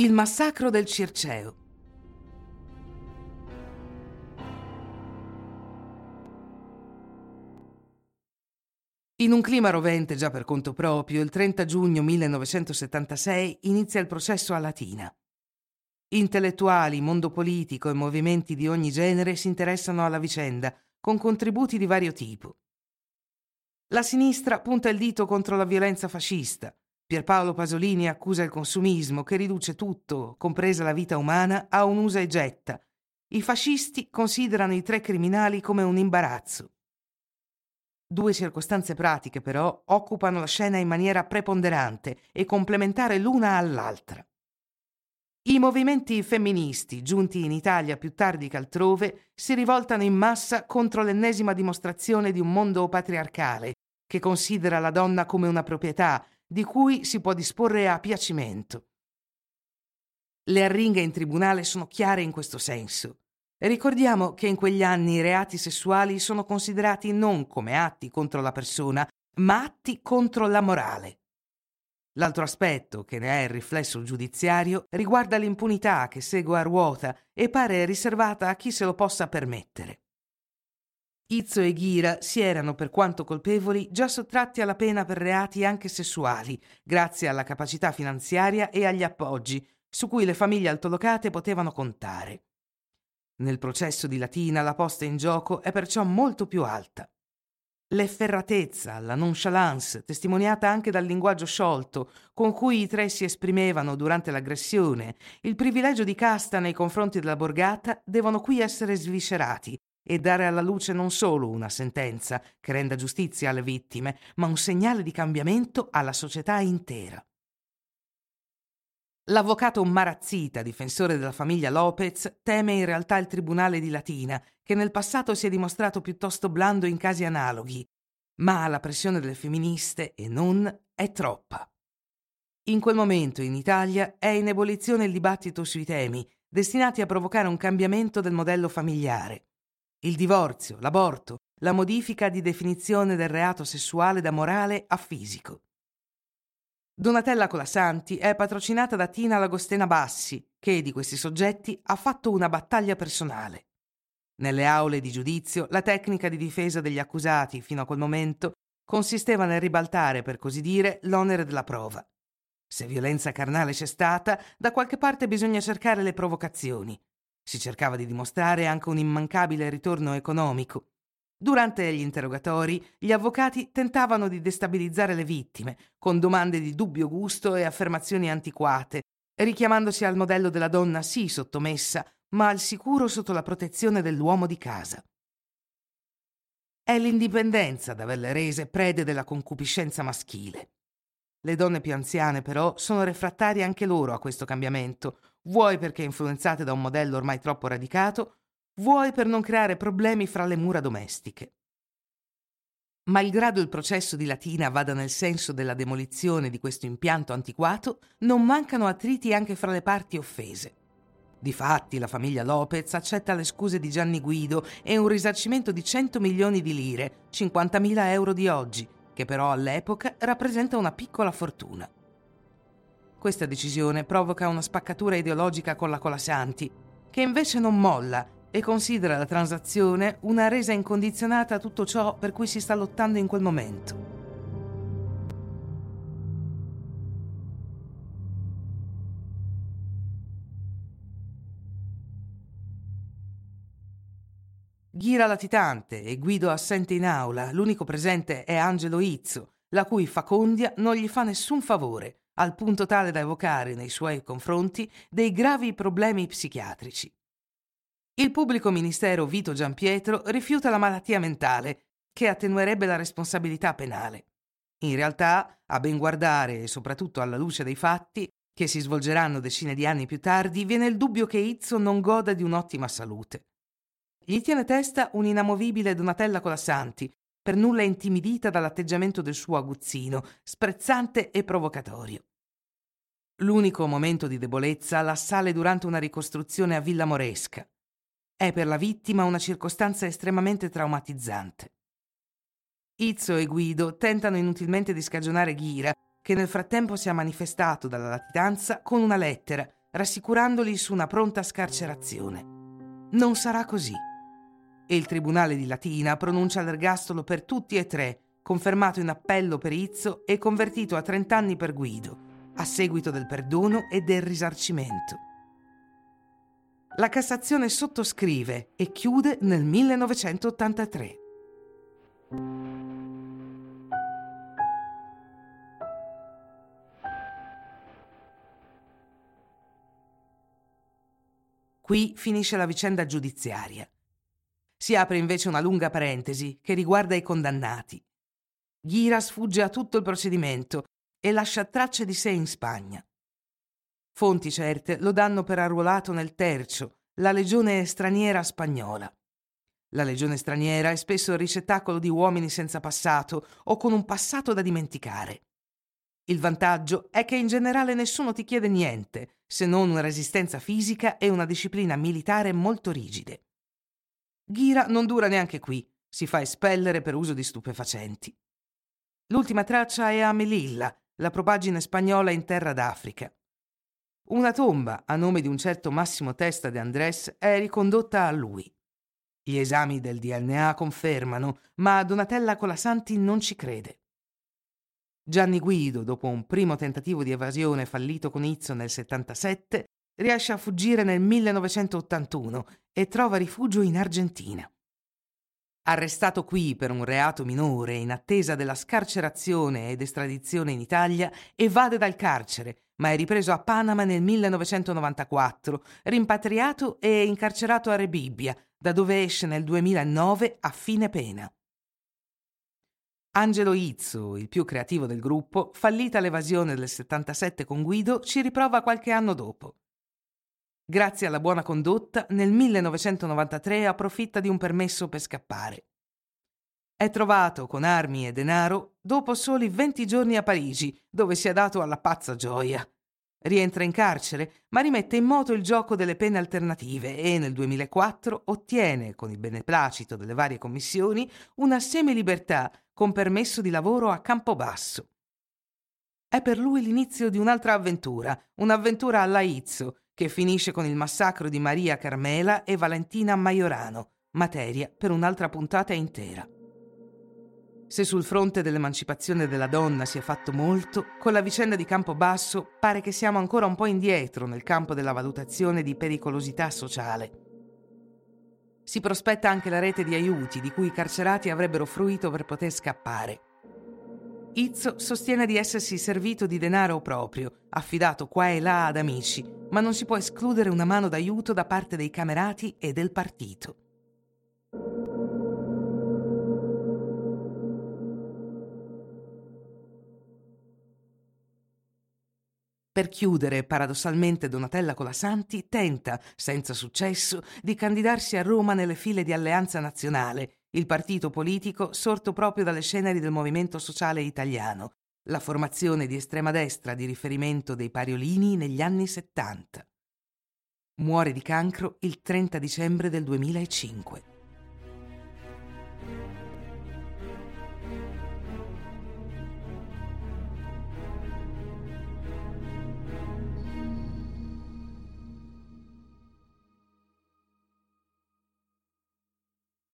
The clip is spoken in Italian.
Il massacro del Circeo. In un clima rovente già per conto proprio, il 30 giugno 1976 inizia il processo a Latina. Intellettuali, mondo politico e movimenti di ogni genere si interessano alla vicenda, con contributi di vario tipo. La sinistra punta il dito contro la violenza fascista, Pierpaolo Pasolini accusa il consumismo che riduce tutto, compresa la vita umana, a un usa e getta. I fascisti considerano i tre criminali come un imbarazzo. Due circostanze pratiche, però, occupano la scena in maniera preponderante e complementare l'una all'altra. I movimenti femministi, giunti in Italia più tardi che altrove, si rivoltano in massa contro l'ennesima dimostrazione di un mondo patriarcale, che considera la donna come una proprietà, di cui si può disporre a piacimento. Le arringhe in tribunale sono chiare in questo senso. Ricordiamo che in quegli anni i reati sessuali sono considerati non come atti contro la persona, ma atti contro la morale. L'altro aspetto, che ne è il riflesso giudiziario, riguarda l'impunità che segue a ruota e pare riservata a chi se lo possa permettere. Izzo e Ghira si erano, per quanto colpevoli, già sottratti alla pena per reati anche sessuali, grazie alla capacità finanziaria e agli appoggi su cui le famiglie altolocate potevano contare. Nel processo di Latina la posta in gioco è perciò molto più alta. L'efferratezza, la nonchalance, testimoniata anche dal linguaggio sciolto con cui i tre si esprimevano durante l'aggressione, il privilegio di casta nei confronti della borgata devono qui essere sviscerati e dare alla luce non solo una sentenza che renda giustizia alle vittime, ma un segnale di cambiamento alla società intera. L'avvocato Marazzita, difensore della famiglia Lopez, teme in realtà il tribunale di Latina, che nel passato si è dimostrato piuttosto blando in casi analoghi, ma la pressione delle femministe, e non, è troppa. In quel momento in Italia è in ebollizione il dibattito sui temi, destinati a provocare un cambiamento del modello familiare il divorzio, l'aborto, la modifica di definizione del reato sessuale da morale a fisico. Donatella Colasanti è patrocinata da Tina Lagostena Bassi, che di questi soggetti ha fatto una battaglia personale. Nelle aule di giudizio, la tecnica di difesa degli accusati, fino a quel momento, consisteva nel ribaltare, per così dire, l'onere della prova. Se violenza carnale c'è stata, da qualche parte bisogna cercare le provocazioni. Si cercava di dimostrare anche un immancabile ritorno economico. Durante gli interrogatori, gli avvocati tentavano di destabilizzare le vittime, con domande di dubbio gusto e affermazioni antiquate, richiamandosi al modello della donna sì sottomessa, ma al sicuro sotto la protezione dell'uomo di casa. È l'indipendenza ad averle rese prede della concupiscenza maschile. Le donne più anziane, però, sono refrattarie anche loro a questo cambiamento, vuoi perché influenzate da un modello ormai troppo radicato, vuoi per non creare problemi fra le mura domestiche. Malgrado il processo di Latina vada nel senso della demolizione di questo impianto antiquato, non mancano attriti anche fra le parti offese. Difatti, la famiglia Lopez accetta le scuse di Gianni Guido e un risarcimento di 100 milioni di lire, 50.000 euro di oggi, che però all'epoca rappresenta una piccola fortuna. Questa decisione provoca una spaccatura ideologica con la Colasanti, che invece non molla e considera la transazione una resa incondizionata a tutto ciò per cui si sta lottando in quel momento. Ghira latitante e Guido assente in aula, l'unico presente è Angelo Izzo, la cui facondia non gli fa nessun favore al punto tale da evocare nei suoi confronti dei gravi problemi psichiatrici. Il pubblico ministero Vito Giampietro rifiuta la malattia mentale, che attenuerebbe la responsabilità penale. In realtà, a ben guardare e soprattutto alla luce dei fatti, che si svolgeranno decine di anni più tardi, viene il dubbio che Izzo non goda di un'ottima salute. Gli tiene testa un'inamovibile Donatella Colassanti, per nulla intimidita dall'atteggiamento del suo aguzzino, sprezzante e provocatorio. L'unico momento di debolezza l'assale durante una ricostruzione a Villa Moresca. È per la vittima una circostanza estremamente traumatizzante. Izzo e Guido tentano inutilmente di scagionare Ghira, che nel frattempo si è manifestato dalla latitanza con una lettera, rassicurandoli su una pronta scarcerazione. Non sarà così. E il Tribunale di Latina pronuncia l'ergastolo per tutti e tre, confermato in appello per Izzo e convertito a 30 anni per Guido, a seguito del perdono e del risarcimento. La Cassazione sottoscrive e chiude nel 1983. Qui finisce la vicenda giudiziaria. Si apre invece una lunga parentesi che riguarda i condannati. Ghira sfugge a tutto il procedimento e lascia tracce di sé in Spagna. Fonti certe lo danno per arruolato nel Tercio, la legione straniera spagnola. La legione straniera è spesso il ricettacolo di uomini senza passato o con un passato da dimenticare. Il vantaggio è che in generale nessuno ti chiede niente, se non una resistenza fisica e una disciplina militare molto rigide. Ghira non dura neanche qui, si fa espellere per uso di stupefacenti. L'ultima traccia è a Melilla, la propaggine spagnola in terra d'Africa. Una tomba a nome di un certo Massimo Testa de Andrés è ricondotta a lui. Gli esami del DNA confermano, ma Donatella Colasanti non ci crede. Gianni Guido, dopo un primo tentativo di evasione fallito con Izzo nel 77, riesce a fuggire nel 1981 e trova rifugio in Argentina. Arrestato qui per un reato minore in attesa della scarcerazione ed estradizione in Italia, evade dal carcere, ma è ripreso a Panama nel 1994, rimpatriato e incarcerato a Rebibbia, da dove esce nel 2009 a fine pena. Angelo Izzo, il più creativo del gruppo, fallita l'evasione del 77 con Guido, ci riprova qualche anno dopo. Grazie alla buona condotta, nel 1993 approfitta di un permesso per scappare. È trovato con armi e denaro dopo soli 20 giorni a Parigi, dove si è dato alla pazza gioia. Rientra in carcere, ma rimette in moto il gioco delle pene alternative e nel 2004 ottiene, con il beneplacito delle varie commissioni, una semilibertà con permesso di lavoro a Campobasso. È per lui l'inizio di un'altra avventura, un'avventura alla Izzo, che finisce con il massacro di Maria Carmela e Valentina Maiorano, materia per un'altra puntata intera. Se sul fronte dell'emancipazione della donna si è fatto molto, con la vicenda di Campobasso pare che siamo ancora un po' indietro nel campo della valutazione di pericolosità sociale. Si prospetta anche la rete di aiuti di cui i carcerati avrebbero fruito per poter scappare. Izzo sostiene di essersi servito di denaro proprio, affidato qua e là ad amici, ma non si può escludere una mano d'aiuto da parte dei camerati e del partito. Per chiudere, paradossalmente, Donatella Colasanti tenta, senza successo, di candidarsi a Roma nelle file di Alleanza Nazionale, il partito politico sorto proprio dalle ceneri del movimento sociale italiano, la formazione di estrema destra di riferimento dei Pariolini negli anni 70. Muore di cancro il 30 dicembre del 2005.